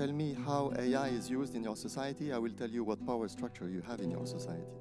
tell me how AI is used in your society, I will tell you what power structure you have in your society.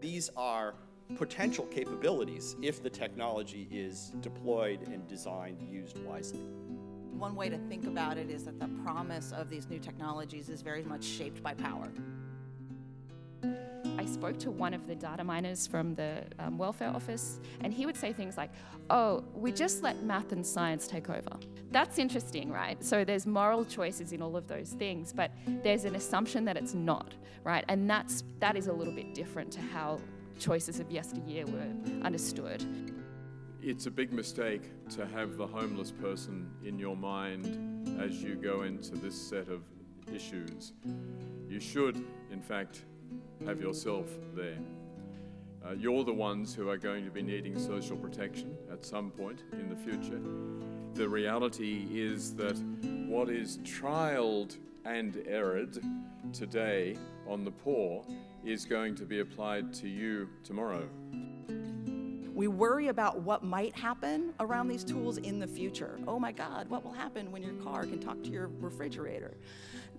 These are potential capabilities if the technology is deployed and designed, used wisely. One way to think about it is that the promise of these new technologies is very much shaped by power. Spoke to one of the data miners from the um, welfare office, and he would say things like, Oh, we just let math and science take over. That's interesting, right? So there's moral choices in all of those things, but there's an assumption that it's not, right? And that's, that is a little bit different to how choices of yesteryear were understood. It's a big mistake to have the homeless person in your mind as you go into this set of issues. You should, in fact, have yourself there. Uh, you're the ones who are going to be needing social protection at some point in the future. The reality is that what is trialed and erred today on the poor is going to be applied to you tomorrow. We worry about what might happen around these tools in the future. Oh my God, what will happen when your car can talk to your refrigerator?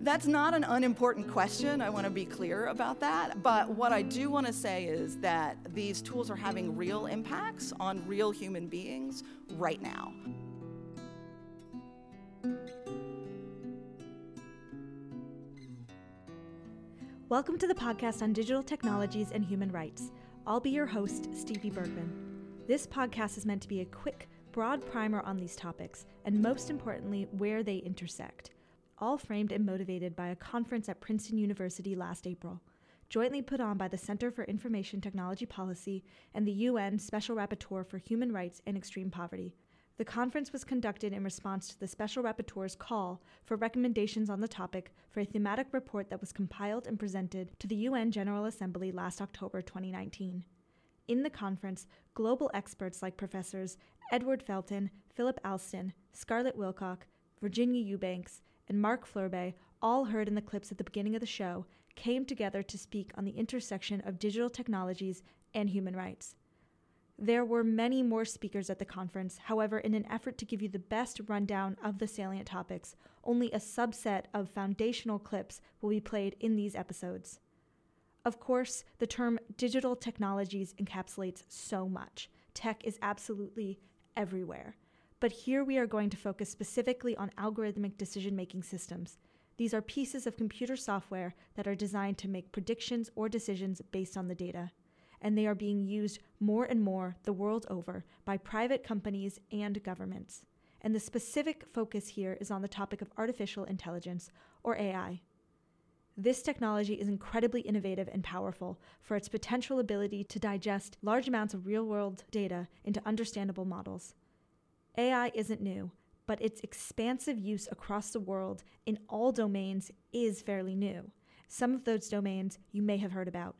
That's not an unimportant question. I want to be clear about that. But what I do want to say is that these tools are having real impacts on real human beings right now. Welcome to the podcast on digital technologies and human rights. I'll be your host, Stevie Bergman. This podcast is meant to be a quick, broad primer on these topics, and most importantly, where they intersect, all framed and motivated by a conference at Princeton University last April, jointly put on by the Center for Information Technology Policy and the UN Special Rapporteur for Human Rights and Extreme Poverty. The conference was conducted in response to the Special Rapporteur's call for recommendations on the topic for a thematic report that was compiled and presented to the UN General Assembly last October 2019. In the conference, global experts like Professors Edward Felten, Philip Alston, Scarlett Wilcock, Virginia Eubanks, and Mark Fleurbaey, all heard in the clips at the beginning of the show, came together to speak on the intersection of digital technologies and human rights. There were many more speakers at the conference. However, in an effort to give you the best rundown of the salient topics, only a subset of foundational clips will be played in these episodes. Of course, the term digital technologies encapsulates so much. Tech is absolutely everywhere. But here we are going to focus specifically on algorithmic decision making systems. These are pieces of computer software that are designed to make predictions or decisions based on the data and they are being used more and more the world over by private companies and governments. And the specific focus here is on the topic of artificial intelligence, or AI. This technology is incredibly innovative and powerful for its potential ability to digest large amounts of real world data into understandable models. AI isn't new, but its expansive use across the world in all domains is fairly new. Some of those domains you may have heard about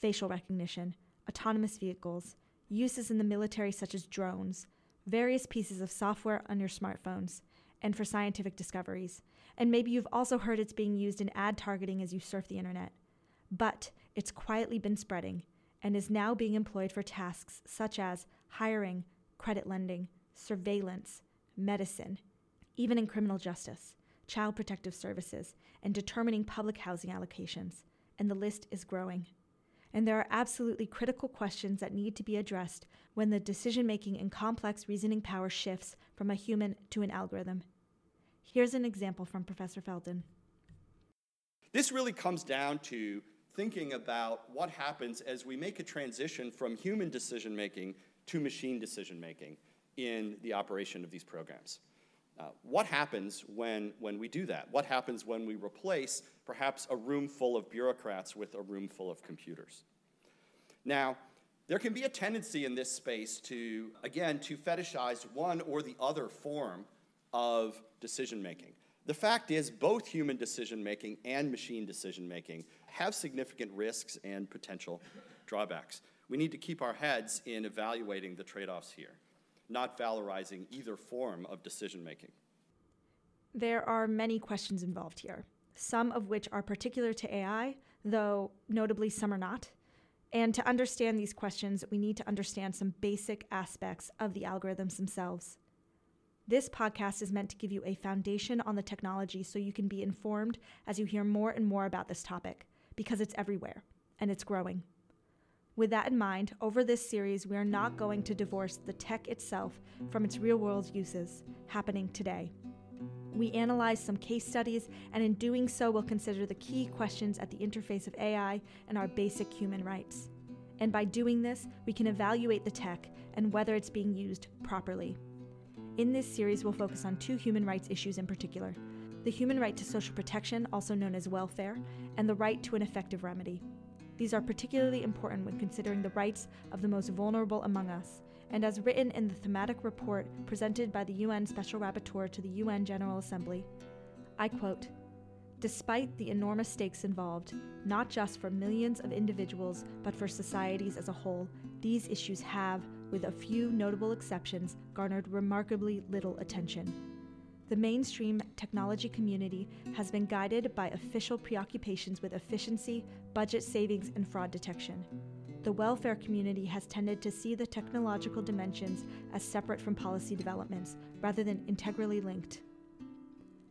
facial recognition, autonomous vehicles, uses in the military such as drones, various pieces of software on your smartphones, and for scientific discoveries. And maybe you've also heard it's being used in ad targeting as you surf the internet. But it's quietly been spreading and is now being employed for tasks such as hiring, credit lending, surveillance, medicine, even in criminal justice, child protective services, and determining public housing allocations. And the list is growing and there are absolutely critical questions that need to be addressed when the decision making and complex reasoning power shifts from a human to an algorithm. Here's an example from Professor Felten. This really comes down to thinking about what happens as we make a transition from human decision making to machine decision making in the operation of these programs. Uh, what happens when, when we do that? What happens when we replace perhaps a room full of bureaucrats with a room full of computers? Now, there can be a tendency in this space to, again, to fetishize one or the other form of decision making. The fact is, both human decision making and machine decision making have significant risks and potential drawbacks. We need to keep our heads in evaluating the trade offs here not valorizing either form of decision making. There are many questions involved here, some of which are particular to AI, though notably some are not. And to understand these questions, we need to understand some basic aspects of the algorithms themselves. This podcast is meant to give you a foundation on the technology so you can be informed as you hear more and more about this topic, because it's everywhere and it's growing. With that in mind, over this series, we are not going to divorce the tech itself from its real world uses happening today. We analyze some case studies, and in doing so, we'll consider the key questions at the interface of AI and our basic human rights. And by doing this, we can evaluate the tech and whether it's being used properly. In this series, we'll focus on two human rights issues in particular the human right to social protection, also known as welfare, and the right to an effective remedy. These are particularly important when considering the rights of the most vulnerable among us, and as written in the thematic report presented by the UN Special Rapporteur to the UN General Assembly, I quote Despite the enormous stakes involved, not just for millions of individuals, but for societies as a whole, these issues have, with a few notable exceptions, garnered remarkably little attention. The mainstream technology community has been guided by official preoccupations with efficiency, budget savings, and fraud detection. The welfare community has tended to see the technological dimensions as separate from policy developments, rather than integrally linked.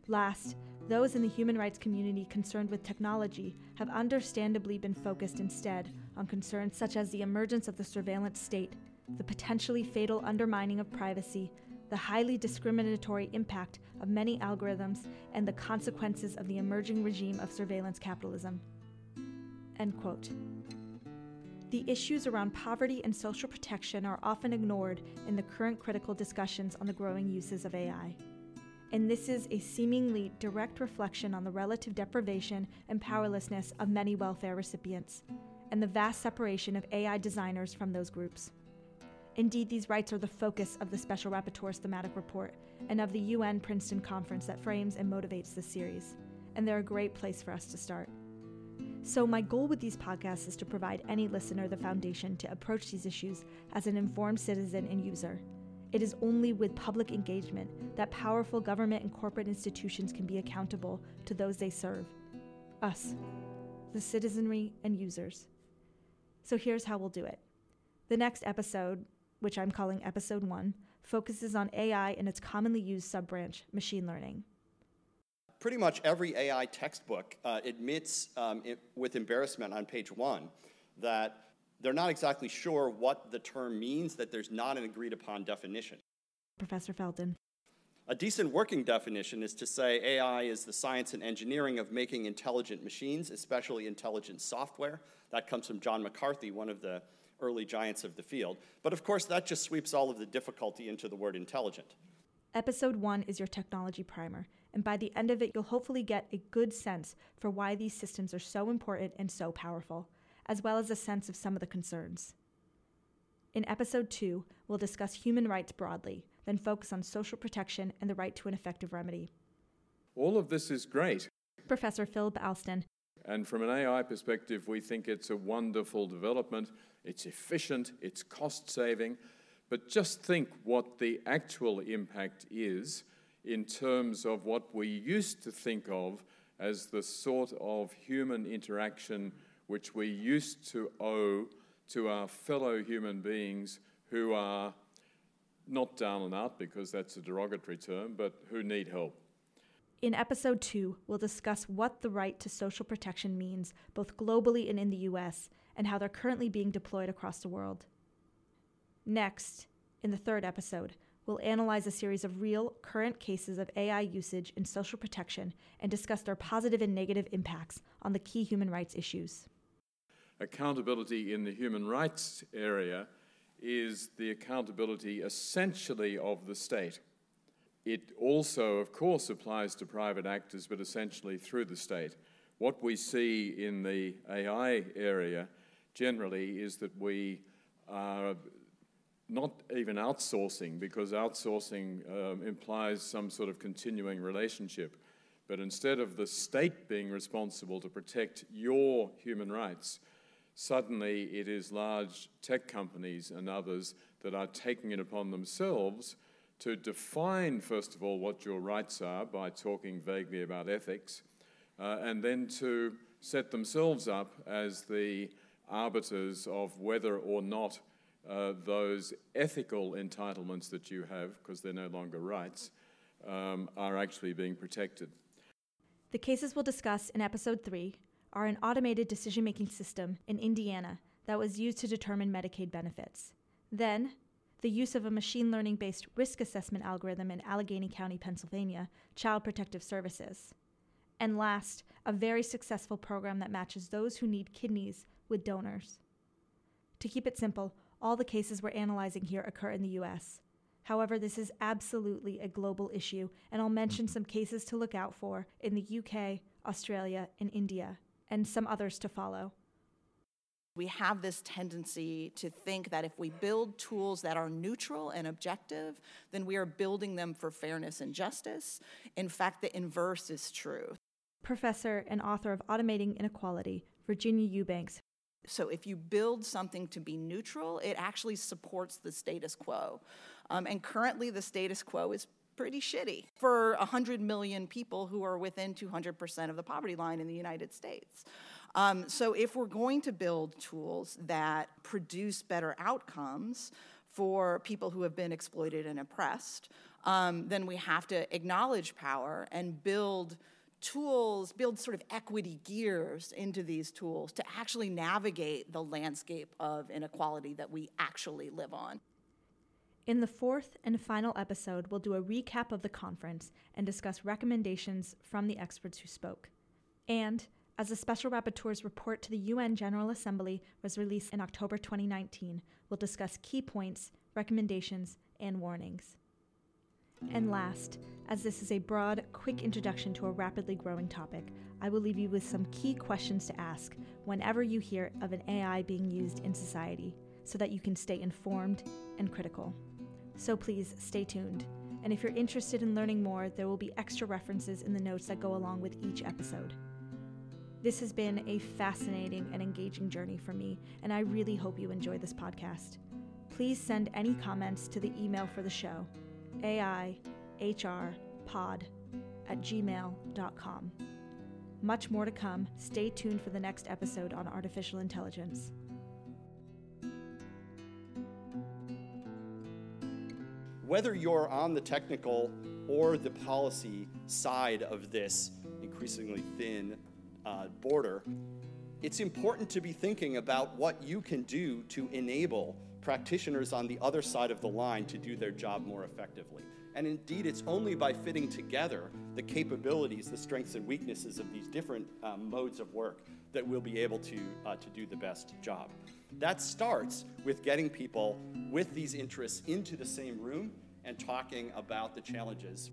Last, those in the human rights community concerned with technology have understandably been focused instead on concerns such as the emergence of the surveillance state the potentially fatal undermining of privacy, the highly discriminatory impact of many algorithms, and the consequences of the emerging regime of surveillance capitalism. End quote. The issues around poverty and social protection are often ignored in the current critical discussions on the growing uses of AI. And this is a seemingly direct reflection on the relative deprivation and powerlessness of many welfare recipients, and the vast separation of AI designers from those groups. Indeed, these rights are the focus of the Special Rapporteur's thematic report and of the UN Princeton conference that frames and motivates this series, and they're a great place for us to start. So, my goal with these podcasts is to provide any listener the foundation to approach these issues as an informed citizen and user. It is only with public engagement that powerful government and corporate institutions can be accountable to those they serve us, the citizenry and users. So, here's how we'll do it. The next episode, which I'm calling Episode 1, focuses on AI and its commonly used subbranch, machine learning. Pretty much every AI textbook uh, admits um, it, with embarrassment on page one that they're not exactly sure what the term means, that there's not an agreed upon definition. Professor Felten. A decent working definition is to say AI is the science and engineering of making intelligent machines, especially intelligent software. That comes from John McCarthy, one of the early giants of the field. But of course, that just sweeps all of the difficulty into the word intelligent. Episode 1 is your technology primer, and by the end of it, you'll hopefully get a good sense for why these systems are so important and so powerful, as well as a sense of some of the concerns. In episode 2, we'll discuss human rights broadly, then focus on social protection and the right to an effective remedy. All of this is great. Professor Philip Alston. And from an AI perspective, we think it's a wonderful development it's efficient, it's cost saving, but just think what the actual impact is in terms of what we used to think of as the sort of human interaction which we used to owe to our fellow human beings who are not down and out because that's a derogatory term, but who need help. In episode two, we'll discuss what the right to social protection means, both globally and in the US, and how they're currently being deployed across the world. Next, in the third episode, we'll analyze a series of real, current cases of AI usage in social protection and discuss their positive and negative impacts on the key human rights issues. Accountability in the human rights area is the accountability essentially of the state. It also, of course, applies to private actors, but essentially through the state. What we see in the AI area generally is that we are not even outsourcing, because outsourcing um, implies some sort of continuing relationship. But instead of the state being responsible to protect your human rights, suddenly it is large tech companies and others that are taking it upon themselves to define, first of all, what your rights are by talking vaguely about ethics, uh, and then to set themselves up as the arbiters of whether or not uh, those ethical entitlements that you have, because they're no longer rights, um, are actually being protected. The cases we'll discuss in episode 3 are an automated decision making system in Indiana that was used to determine Medicaid benefits. Then, the use of a machine learning based risk assessment algorithm in Allegheny County, Pennsylvania, Child Protective Services. And last, a very successful program that matches those who need kidneys with donors. To keep it simple, all the cases we're analyzing here occur in the US. However, this is absolutely a global issue, and I'll mention some cases to look out for in the UK, Australia, and India, and some others to follow. We have this tendency to think that if we build tools that are neutral and objective, then we are building them for fairness and justice. In fact, the inverse is true. Professor and author of Automating Inequality, Virginia Eubanks. So, if you build something to be neutral, it actually supports the status quo. Um, and currently, the status quo is pretty shitty for 100 million people who are within 200% of the poverty line in the United States. Um, so, if we're going to build tools that produce better outcomes for people who have been exploited and oppressed, um, then we have to acknowledge power and build tools, build sort of equity gears into these tools to actually navigate the landscape of inequality that we actually live on. In the fourth and final episode, we'll do a recap of the conference and discuss recommendations from the experts who spoke. And as the Special Rapporteur's report to the UN General Assembly was released in October 2019, we'll discuss key points, recommendations, and warnings. And last, as this is a broad, quick introduction to a rapidly growing topic, I will leave you with some key questions to ask whenever you hear of an AI being used in society so that you can stay informed and critical. So please stay tuned. And if you're interested in learning more, there will be extra references in the notes that go along with each episode. This has been a fascinating and engaging journey for me, and I really hope you enjoy this podcast. Please send any comments to the email for the show, aihrpod at gmail.com. Much more to come. Stay tuned for the next episode on artificial intelligence. Whether you're on the technical or the policy side of this increasingly thin uh, border, it's important to be thinking about what you can do to enable practitioners on the other side of the line to do their job more effectively. And indeed, it's only by fitting together the capabilities, the strengths and weaknesses of these different um, modes of work that we'll be able to, uh, to do the best job. That starts with getting people with these interests into the same room and talking about the challenges.